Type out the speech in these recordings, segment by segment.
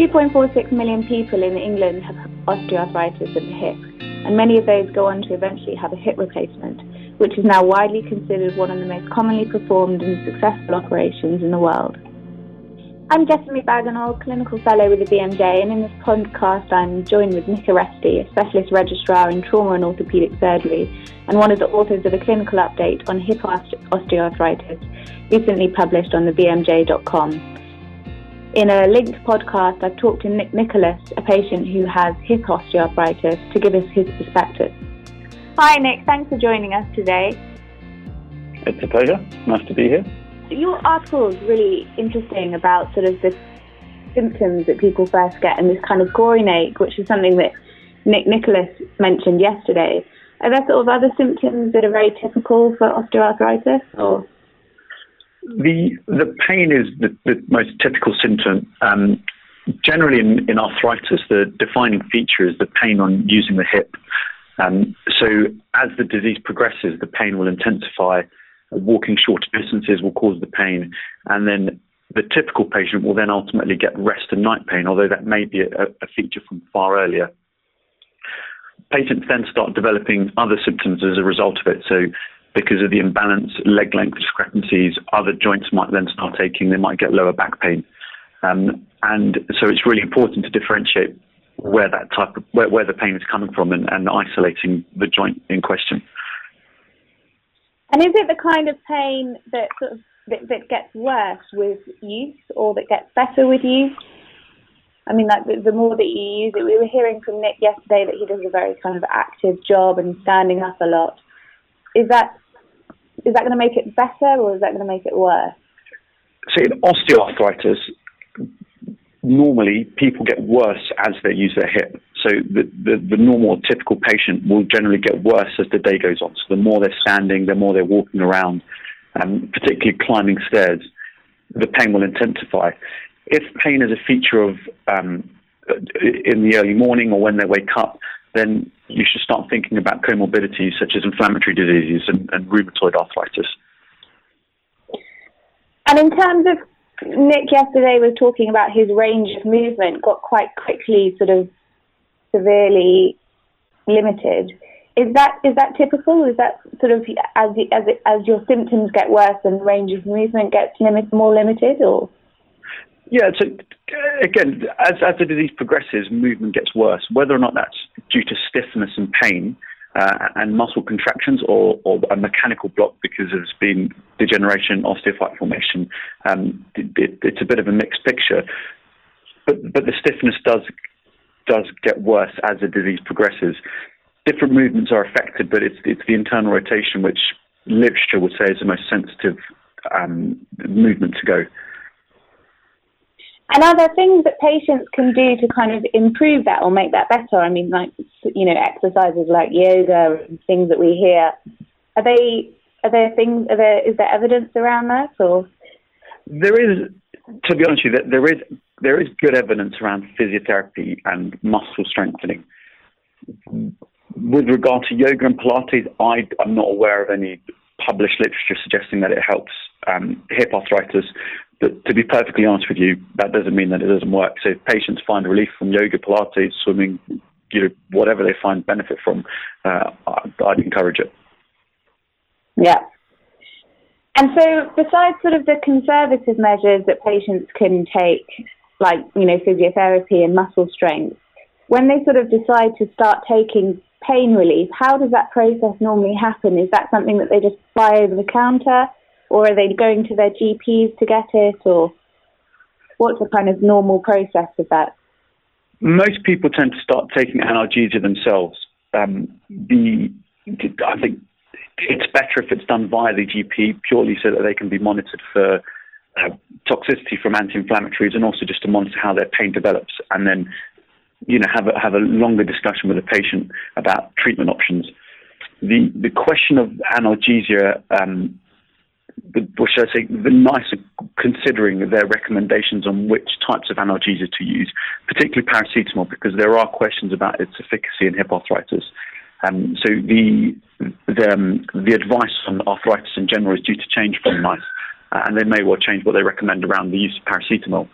2.46 million people in England have osteoarthritis of the hip, and many of those go on to eventually have a hip replacement, which is now widely considered one of the most commonly performed and successful operations in the world. I'm Jessamy Bagenal, Clinical Fellow with the BMJ, and in this podcast I'm joined with Nick Aresti, a Specialist Registrar in Trauma and Orthopaedic Surgery, and one of the authors of a clinical update on hip osteoarthritis, recently published on the BMJ.com. In a linked podcast, I've talked to Nick Nicholas, a patient who has hip osteoarthritis, to give us his perspective. Hi, Nick. Thanks for joining us today. It's a pleasure. Nice to be here your article is really interesting about sort of the symptoms that people first get and this kind of groin ache, which is something that Nick Nicholas mentioned yesterday. Are there sort of other symptoms that are very typical for osteoarthritis or? The the pain is the, the most typical symptom. Um, generally, in, in arthritis, the defining feature is the pain on using the hip. Um, so, as the disease progresses, the pain will intensify walking shorter distances will cause the pain, and then the typical patient will then ultimately get rest and night pain, although that may be a, a feature from far earlier. Patients then start developing other symptoms as a result of it. So, because of the imbalance, leg length discrepancies, other joints might then start aching. They might get lower back pain, um, and so it's really important to differentiate where that type of where, where the pain is coming from and, and isolating the joint in question. And is it the kind of pain that sort of that, that gets worse with use, or that gets better with use? I mean, like the, the, more that you use it, we were hearing from Nick yesterday that he does a very kind of active job and standing up a lot. Is that is that going to make it better, or is that going to make it worse? So in osteoarthritis, normally people get worse as they use their hip. So the, the, the, normal typical patient will generally get worse as the day goes on. So the more they're standing, the more they're walking around, um, particularly climbing stairs, the pain will intensify. If pain is a feature of um, in the early morning or when they wake up, then you should start thinking about comorbidities such as inflammatory diseases and, and rheumatoid arthritis. And in terms of Nick yesterday was talking about his range of movement got quite quickly sort of severely limited. Is that is that typical? Is that sort of as as as your symptoms get worse and range of movement gets limit, more limited, or? Yeah, so again, as as the disease progresses, movement gets worse. Whether or not that's due to stiffness and pain, uh, and muscle contractions or, or, a mechanical block because there's been degeneration, osteophyte formation. Um, it, it's a bit of a mixed picture, but but the stiffness does does get worse as the disease progresses. Different movements are affected, but it's it's the internal rotation which literature would say is the most sensitive um, movement to go. And are there things that patients can do to kind of improve that or make that better? I mean, like you know, exercises like yoga and things that we hear. Are they? Are there things? Are there? Is there evidence around that or? There is, to be honest with you, there is there is good evidence around physiotherapy and muscle strengthening. With regard to yoga and Pilates, I, am not aware of any published literature suggesting that it helps um, hip arthritis. But to be perfectly honest with you, that doesn't mean that it doesn't work. So if patients find relief from yoga, Pilates, swimming, you know, whatever they find benefit from, uh, I'd encourage it. Yeah. And so, besides sort of the conservative measures that patients can take, like you know physiotherapy and muscle strength, when they sort of decide to start taking pain relief, how does that process normally happen? Is that something that they just buy over the counter? Or are they going to their GPs to get it, or what's the kind of normal process of that? Most people tend to start taking analgesia themselves. Um, the I think it's better if it's done via the GP purely so that they can be monitored for uh, toxicity from anti-inflammatories and also just to monitor how their pain develops and then you know have a, have a longer discussion with the patient about treatment options. The the question of analgesia um, the, or should I say, the nicer considering their recommendations on which types of analgesia to use, particularly paracetamol, because there are questions about its efficacy in hip arthritis. Um, so the the, um, the advice on arthritis in general is due to change from NICE, uh, and they may well change what they recommend around the use of paracetamol.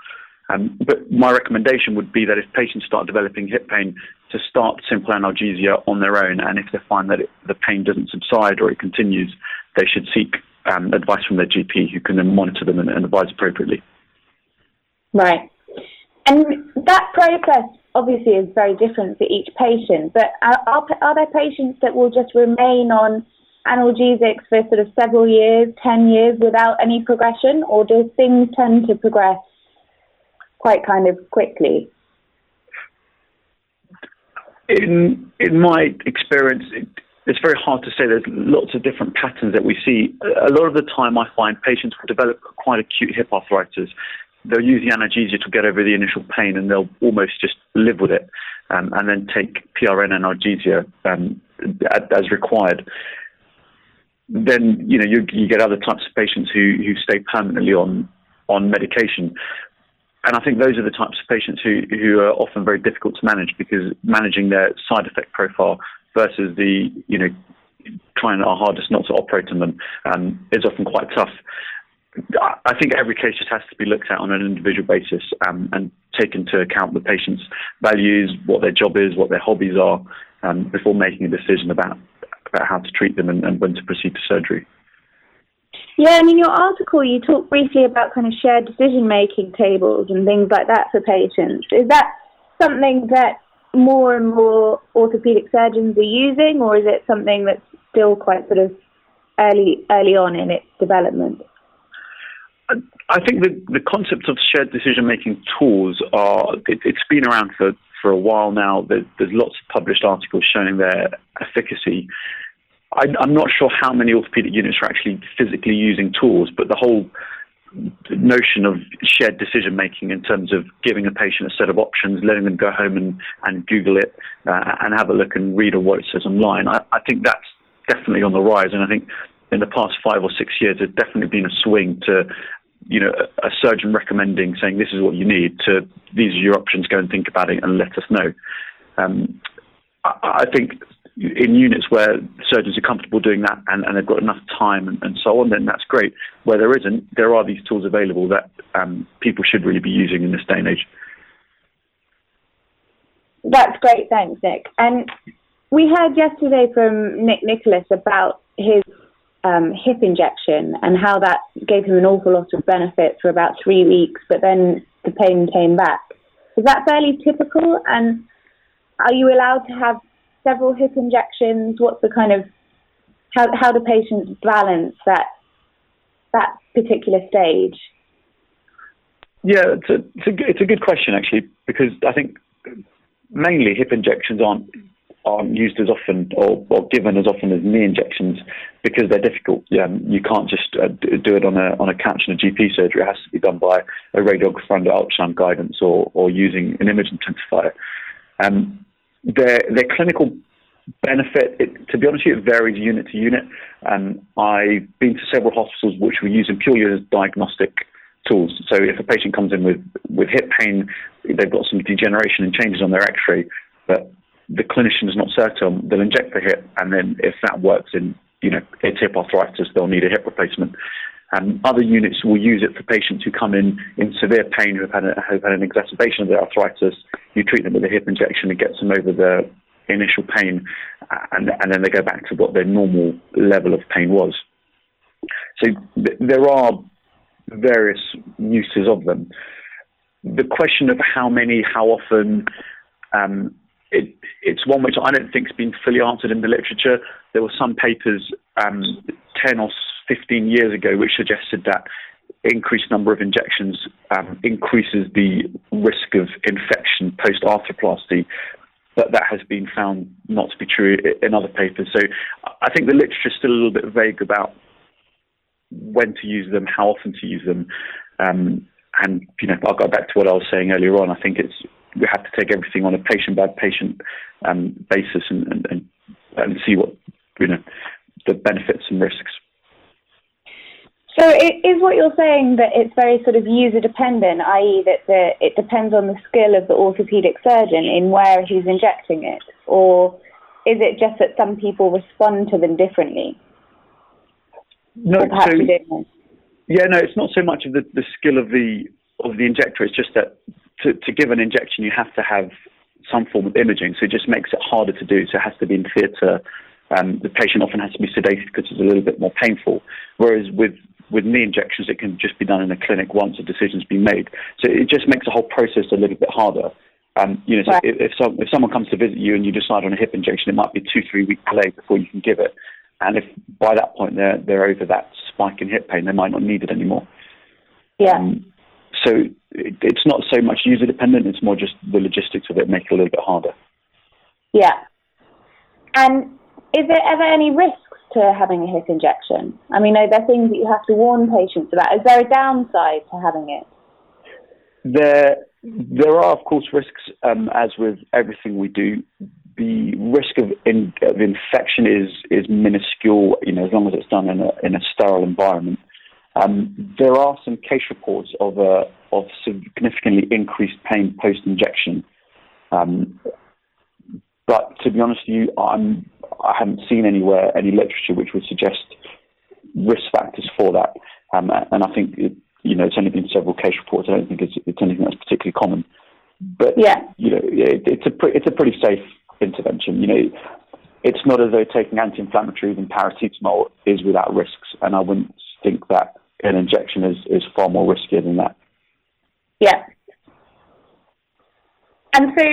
Um, but my recommendation would be that if patients start developing hip pain, to start simple analgesia on their own, and if they find that it, the pain doesn't subside or it continues, they should seek um, advice from their GP, who can then monitor them and, and advise appropriately. Right, and that process obviously is very different for each patient. But are, are, are there patients that will just remain on analgesics for sort of several years, 10 years without any progression, or do things tend to progress quite kind of quickly? In in my experience, it, it's very hard to say. There's lots of different patterns that we see. A lot of the time, I find patients will develop quite acute hip arthritis. They'll use the analgesia to get over the initial pain, and they'll almost just live with it, um, and then take PRN analgesia um, as required. Then you know you, you get other types of patients who who stay permanently on on medication and I think those are the types of patients who, who are often very difficult to manage because managing their side effect profile versus the, you know, trying our hardest not to operate on them um, is often quite tough. I think every case just has to be looked at on an individual basis um, and take into account the patient's values, what their job is, what their hobbies are, um, before making a decision about about how to treat them and, and when to proceed to surgery. Yeah, and in your article, you talk briefly about kind of shared decision making tables and things like that for patients. Is that something that more and more orthopedic surgeons are using, or is it something that's still quite sort of early early on in its development? I think the the concept of shared decision making tools are it, has been around for for a while now. There's, there's lots of published articles showing their efficacy. I, am not sure how many orthopedic units are actually physically using tools, but the whole notion of shared decision making in terms of giving a patient a set of options, letting them go home and, and Google it uh, and have a look and read on what it says online, I, I think that's definitely on the rise. And I think in the past five or six years, there's definitely been a swing to you know, a, a surgeon recommending, saying this is what you need, to these are your options, go and think about it and let us know. Um, I, I think in units where surgeons are comfortable doing that and, and they've got enough time and, and, so on, then that's great. Where there isn't, there are these tools available that um, people should really be using in this day and age. That's great, thanks, Nick. And we heard yesterday from Nick Nicholas about his um, hip injection and how that gave him an awful lot of benefit for about three weeks, but then the pain came back. Is that fairly typical? And are you allowed to have several hip injections? What's the kind of how how do patients balance that that particular stage? Yeah, it's a, it's a, it's a good question actually because I think mainly hip injections aren't aren't used as often or, or given as often as knee injections because they're difficult. Yeah, you can't just uh, do it on a on a couch in a GP surgery. It has to be done by a radiographer under ultrasound guidance or or using an image intensifier. Um, their their clinical benefit, it, to be honest with you, it varies unit to unit. Um, I've been to several hospitals which were using purely as diagnostic tools. So if a patient comes in with, with hip pain, they've got some degeneration and changes on their x-ray, but the clinician is not certain, they'll inject the hip, and then if that works in, you know, it's hip arthritis, they'll need a hip replacement. Um, other units will use it for patients who come in in severe pain, who have had, a, have had an exacerbation of their arthritis. You treat them with a hip injection, it gets them over the initial pain, and, and then they go back to what their normal level of pain was. So th- there are various uses of them. The question of how many, how often, um, it, it's one which I don't think has been fully answered in the literature. There were some papers um, 10 or 15 years ago which suggested that increased number of injections um, increases the risk of infection post arthroplasty, but that has been found not to be true in other papers. So I think the literature is still a little bit vague about when to use them, how often to use them. Um, and you know, I'll go back to what I was saying earlier on. I think it's we have to take everything on a patient by patient um, basis and, and, and, and see what you know the benefits and risks. So is what you're saying that it's very sort of user dependent, i.e., that the, it depends on the skill of the orthopedic surgeon in where he's injecting it, or is it just that some people respond to them differently? No, so, yeah, no, it's not so much of the, the skill of the of the injector It's just that to, to give an injection, you have to have some form of imaging, so it just makes it harder to do. So it has to be in theatre. Um, the patient often has to be sedated because it's a little bit more painful. Whereas with with knee injections, it can just be done in a clinic once a decision's been made. So it just makes the whole process a little bit harder. Um, you know, so right. if, if, some, if someone comes to visit you and you decide on a hip injection, it might be two, three week delay before you can give it. And if by that point they're they're over that spike in hip pain, they might not need it anymore. Yeah. Um, so it, it's not so much user dependent; it's more just the logistics of it make it a little bit harder. Yeah. And is there ever any risks to having a hip injection? I mean, are there things that you have to warn patients about? Is there a downside to having it? There, there are of course risks, um, as with everything we do. The risk of, in, of, infection is is minuscule, you know, as long as it's done in a in a sterile environment. Um, there are some case reports of uh, of significantly increased pain post injection, um, but to be honest with you, I'm I haven't seen anywhere any literature which would suggest risk factors for that. Um, and I think it, you know it's only been several case reports. I don't think it's, it's anything that's particularly common. But yeah, you know, it, it's a pre- it's a pretty safe intervention. You know, it's not as though taking anti-inflammatories and paracetamol is without risks, and I wouldn't think that an injection is, is far more riskier than that. Yeah. And so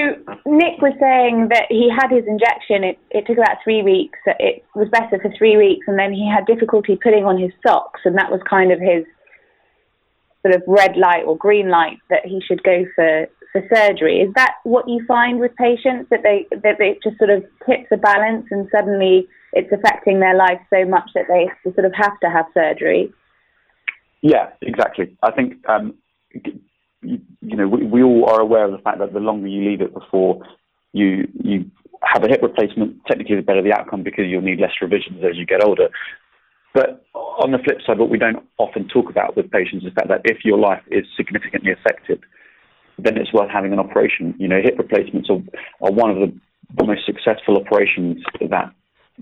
Nick was saying that he had his injection. It, it took about three weeks. It was better for three weeks, and then he had difficulty putting on his socks, and that was kind of his sort of red light or green light that he should go for, for surgery. Is that what you find with patients that they that it just sort of tips the balance and suddenly it's affecting their life so much that they sort of have to have surgery? Yeah, exactly. I think um, you, you, know we, we all are aware of the fact that the longer you leave it before you you have a hip replacement, technically the better the outcome because you'll need less revisions as you get older. But on the flip side, what we don't often talk about with patients is the fact that if your life is significantly affected, then it's worth having an operation. You know, hip replacements are, are one of the, most successful operations that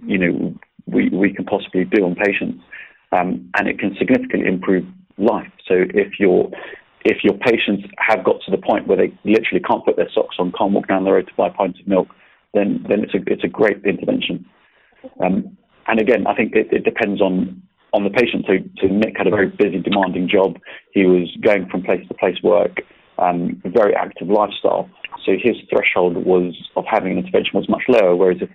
you know we, we can possibly do on patients um, and it can significantly improve life. So if your if your patients have got to the point where they literally can't put their socks on, can't walk down the road to buy pints of milk, then then it's a it's a great intervention. Um, and again, I think it, it depends on on the patient. So, so Nick had a very busy, demanding job. He was going from place to place work, um, a very active lifestyle. So his threshold was of having an intervention was much lower. Whereas if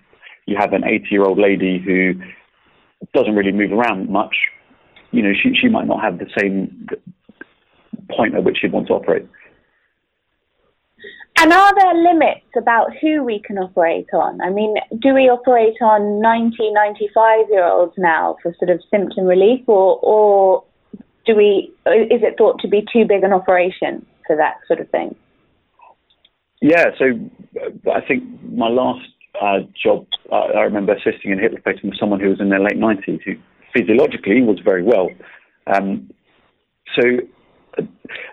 you have an 80 year old lady who doesn't really move around much, you know, she, she might not have the same point at which you'd want to operate. And are there limits about who we can operate on? I mean, do we operate on 90, 95 year olds now for sort of symptom relief, or, or do we, is it thought to be too big an operation for that sort of thing? Yeah, so uh, I think my last uh, job, uh, I remember assisting in hip replacement with someone who was in their late 90s who physiologically was very well. Um, so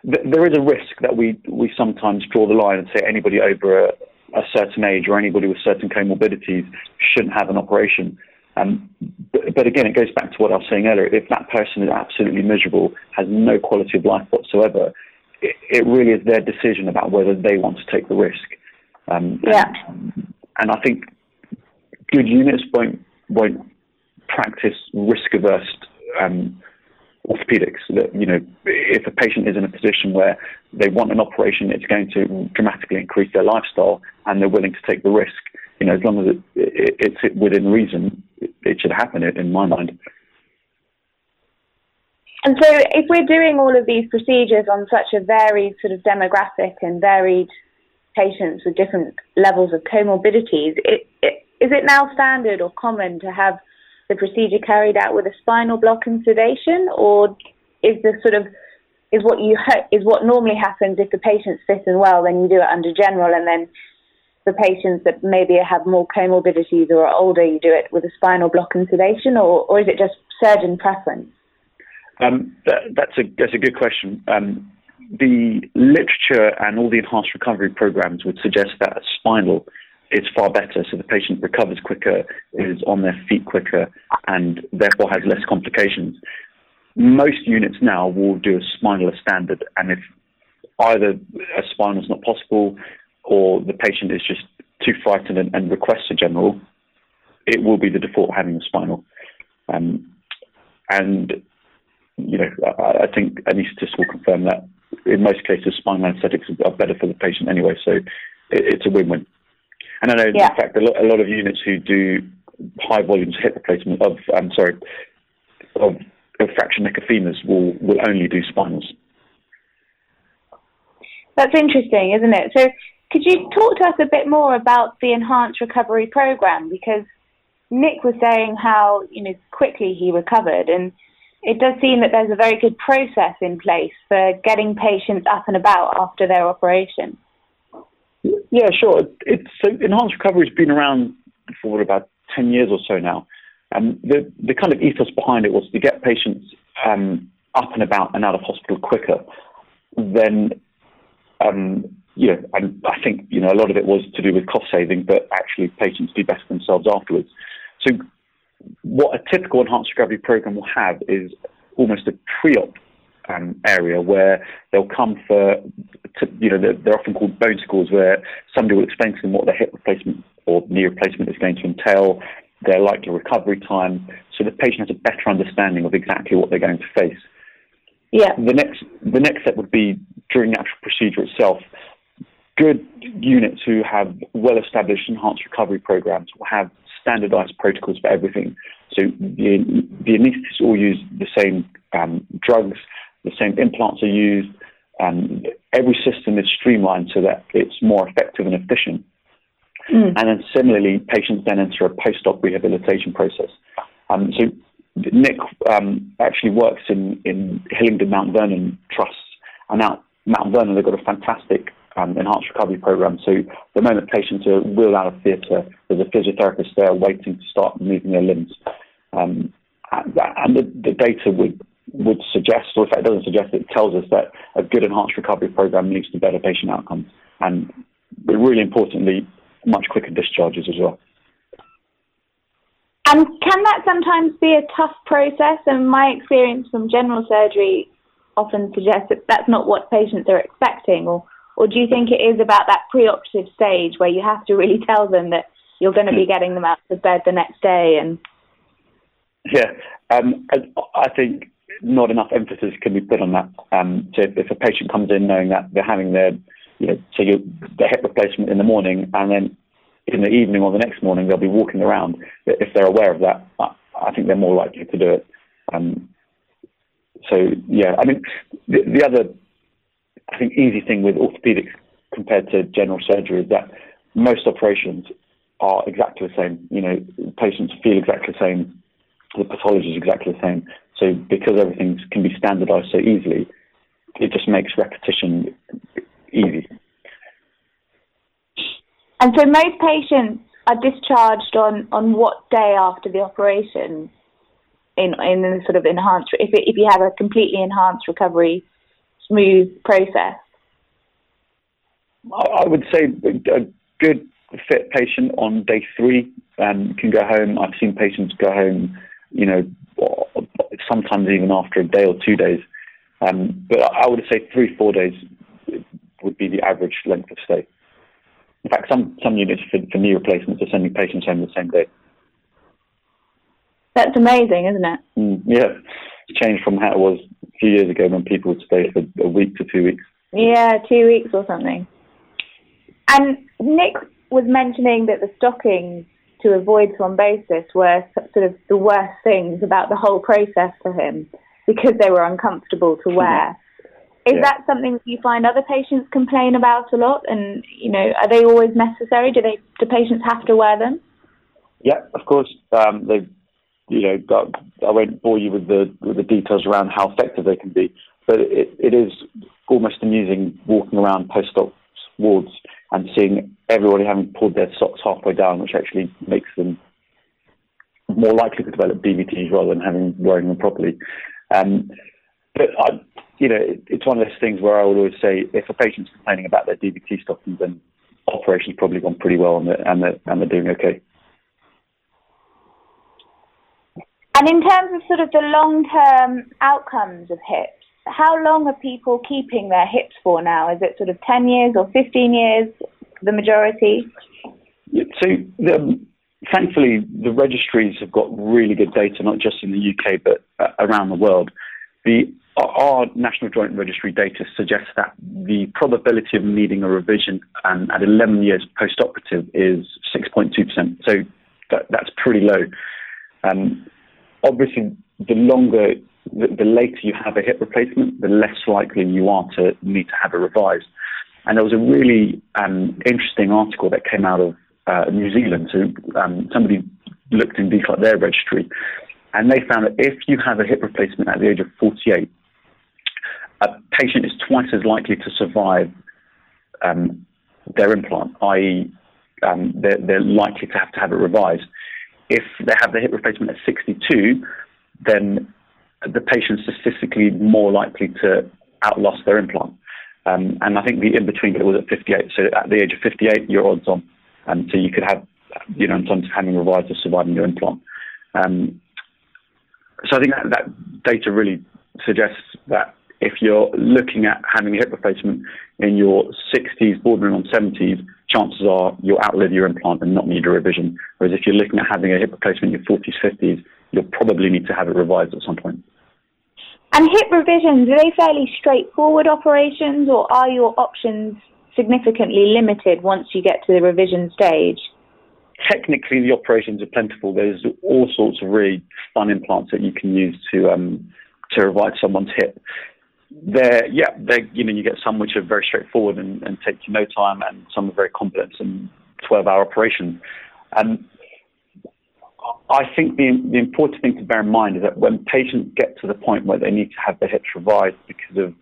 there is a risk that we, we sometimes draw the line and say anybody over a, a certain age or anybody with certain comorbidities shouldn't have an operation. Um, but, but, again, it goes back to what I was saying earlier. If that person is absolutely miserable, has no quality of life whatsoever, it, it really is their decision about whether they want to take the risk. Um, yeah. And, and I think good units won't won't practice risk averse um, orthopedics. That you know, if a patient is in a position where they want an operation, it's going to dramatically increase their lifestyle, and they're willing to take the risk. You know, as long as it, it, it's within reason, it should happen. In my mind. And so, if we're doing all of these procedures on such a varied sort of demographic and varied patients with different levels of comorbidities, it, it, is it now standard or common to have the procedure carried out with a spinal block and sedation, or is the sort of is what you is what normally happens if the patient's fit and well, then you do it under general, and then the patients that maybe have more comorbidities or are older, you do it with a spinal block and sedation, or, or is it just surgeon preference? Um, that, that's a that's a good question. Um, the literature and all the enhanced recovery programs would suggest that a spinal is far better, so the patient recovers quicker, is on their feet quicker, and therefore has less complications. Most units now will do a spinal as standard, and if either a spinal is not possible or the patient is just too frightened and, and requests a general, it will be the default having a spinal. Um, and, you know, I, I think anaesthetists will confirm that in most cases, spinal anesthetics are better for the patient anyway, so it, it's a win-win. And I know, yeah. in fact, a lot, a lot, of units who do high volumes hip replacement of, I'm um, sorry, of, of fracture neck of femurs will, will only do spinals. That's interesting, isn't it? So, could you talk to us a bit more about the enhanced recovery program? Because Nick was saying how you know quickly he recovered, and it does seem that there's a very good process in place for getting patients up and about after their operation. Yeah, sure. It's so enhanced recovery has been around for about ten years or so now, and the the kind of ethos behind it was to get patients um, up and about and out of hospital quicker. Then um, you know, and I think you know a lot of it was to do with cost saving, but actually patients do better themselves afterwards. So, what a typical enhanced recovery program will have is almost a pre-op um, area where they'll come for, to, you know, they're, they're, often called bone schools, where somebody will explain to them what their hip replacement or knee replacement is going to entail, their likely recovery time, so the patient has a better understanding of exactly what they're going to face. Yeah. The next, the next step would be during the actual procedure itself, good units who have well established enhanced recovery programs will have standardized protocols for everything. So the, the anaesthetists all use the same um, drugs, the same implants are used, and every system is streamlined so that it's more effective and efficient. Mm. And then similarly, patients then enter a post-op rehabilitation process. Um, so Nick um, actually works in, in Hillingdon Mount Vernon Trust, and now Mount Vernon, they've got a fantastic um, enhanced recovery program. So the moment patients are wheeled out of theatre, there's a physiotherapist there waiting to start moving their limbs. Um, and the, the, data would would suggest, or if it doesn't suggest, it tells us that a good enhanced recovery program leads to better patient outcomes, and really importantly, much quicker discharges as well. And can that sometimes be a tough process? And my experience from general surgery often suggests that that's not what patients are expecting, or or do you think it is about that preoperative stage where you have to really tell them that you're going to be hmm. getting them out of bed the next day? And yeah, um, I, I, think not enough emphasis can be put on that. Um, so if, if, a patient comes in knowing that they're having their, you know, so you, their hip replacement in the morning, and then in the evening or the next morning they'll be walking around. If they're aware of that, I, I think they're more likely to do it. Um, so yeah, I mean, the, the other I think easy thing with orthopedics compared to general surgery is that most operations are exactly the same. You know, patients feel exactly the same. The pathology is exactly the same. So because everything can be standardized so easily, it just makes repetition easy. And so most patients are discharged on, on what day after the operation in in the sort of enhanced if it, if you have a completely enhanced recovery smooth process? I would say a good fit patient on day three um, can go home. I've seen patients go home, you know, sometimes even after a day or two days. Um, but I would say three, four days would be the average length of stay. In fact, some, some units for, for knee replacements are sending patients home the same day. That's amazing, isn't it? Mm, yeah, it's changed from how it was a few years ago when people would stay for a week to two weeks. Yeah, two weeks or something. And Nick was mentioning that the stockings to avoid thrombosis were sort of the worst things about the whole process for him because they were uncomfortable to wear. Is yeah. that something you find other patients complain about a lot? And you know, are they always necessary? Do they do patients have to wear them? Yeah, of course. Um, they you know, got, I won't bore you with the with the details around how effective they can be, but it, it is almost amusing walking around post-op wards and seeing everybody having pulled their socks halfway down, which actually makes them more likely to develop DVTs rather than having wearing them properly. Um, but I, you know, it, it's one of those things where I would always say, if a patient's complaining about their DVT stockings, then operation's probably gone pretty well and they're, and they're, and they're doing okay. And in terms of sort of the long term outcomes of hips, how long are people keeping their hips for now? Is it sort of 10 years or 15 years, the majority? So, the, thankfully, the registries have got really good data, not just in the UK, but uh, around the world. The, our National Joint Registry data suggests that the probability of needing a revision um, at 11 years post-operative is 6.2%. So that, that's pretty low. Um, obviously, the longer the, the, later you have a hip replacement, the less likely you are to need to have it revised. And there was a really um, interesting article that came out of uh, New Zealand. So um, somebody looked in at their registry, and they found that if you have a hip replacement at the age of 48, a patient is twice as likely to survive um, their implant, i.e., um, they're, they're likely to have to have it revised. If they have the hip replacement at 62, then the patient's statistically more likely to outlast their implant. Um, and I think the in between bit was at 58. So at the age of 58, your odds on. Um, so you could have, you know, in terms of having revised or surviving your implant. Um, so I think that, that data really suggests that if you're looking at having a hip replacement in your 60s, bordering on 70s, chances are you'll outlive your implant and not need a revision. Whereas if you're looking at having a hip replacement in your 40s, 50s, you'll probably need to have it revised at some point. And hip revisions, are they fairly straightforward operations or are your options significantly limited once you get to the revision stage? Technically, the operations are plentiful. There's all sorts of really fun implants that you can use to um, to revise someone's hip. There, yeah, they're, you know you get some which are very straightforward and, and take you no time, and some are very complex and 12-hour operations. And I think the, the important thing to bear in mind is that when patients get to the point where they need to have their hips revised because of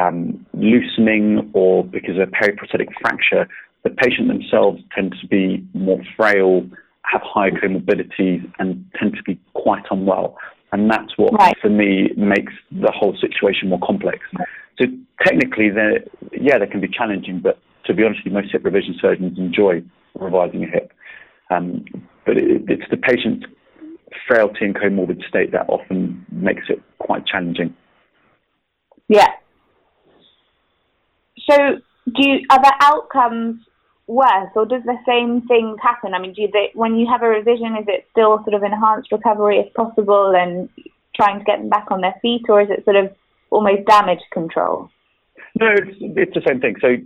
um, loosening or because of a periprosthetic fracture, the patient themselves tend to be more frail, have higher comorbidities, and tend to be quite unwell. And that's what, right. for me, makes the whole situation more complex. So technically, yeah, they can be challenging, but to be honest most hip revision surgeons enjoy revising a hip. Um, but it, it's the patient's frailty and comorbid state that often makes it quite challenging. Yeah. So, do you, are the outcomes worse, or does the same thing happen? I mean, do they, when you have a revision, is it still sort of enhanced recovery if possible, and trying to get them back on their feet, or is it sort of almost damage control? No, it's, it's the same thing. So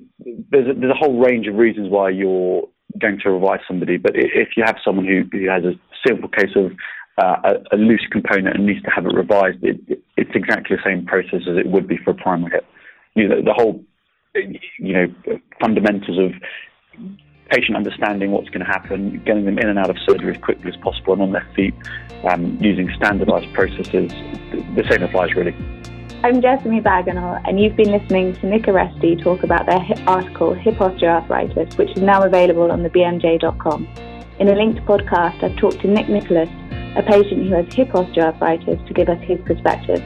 there's a, there's a whole range of reasons why you're going to revise somebody. But if you have someone who, who has a simple case of uh, a, a, loose component and needs to have it revised, it, it, it's exactly the same process as it would be for a primary hip. You know, the whole, you know, fundamentals of patient understanding what's going to happen, getting them in and out of surgery as quickly as possible and on their feet, um, using standardized processes. The same applies really. I'm Jessamy Bagenal, and you've been listening to Nick Aresti talk about their article, Hip Osteoarthritis, which is now available on the BMJ.com. In a linked podcast, I've talked to Nick Nicholas, a patient who has hip osteoarthritis, to give us his perspective.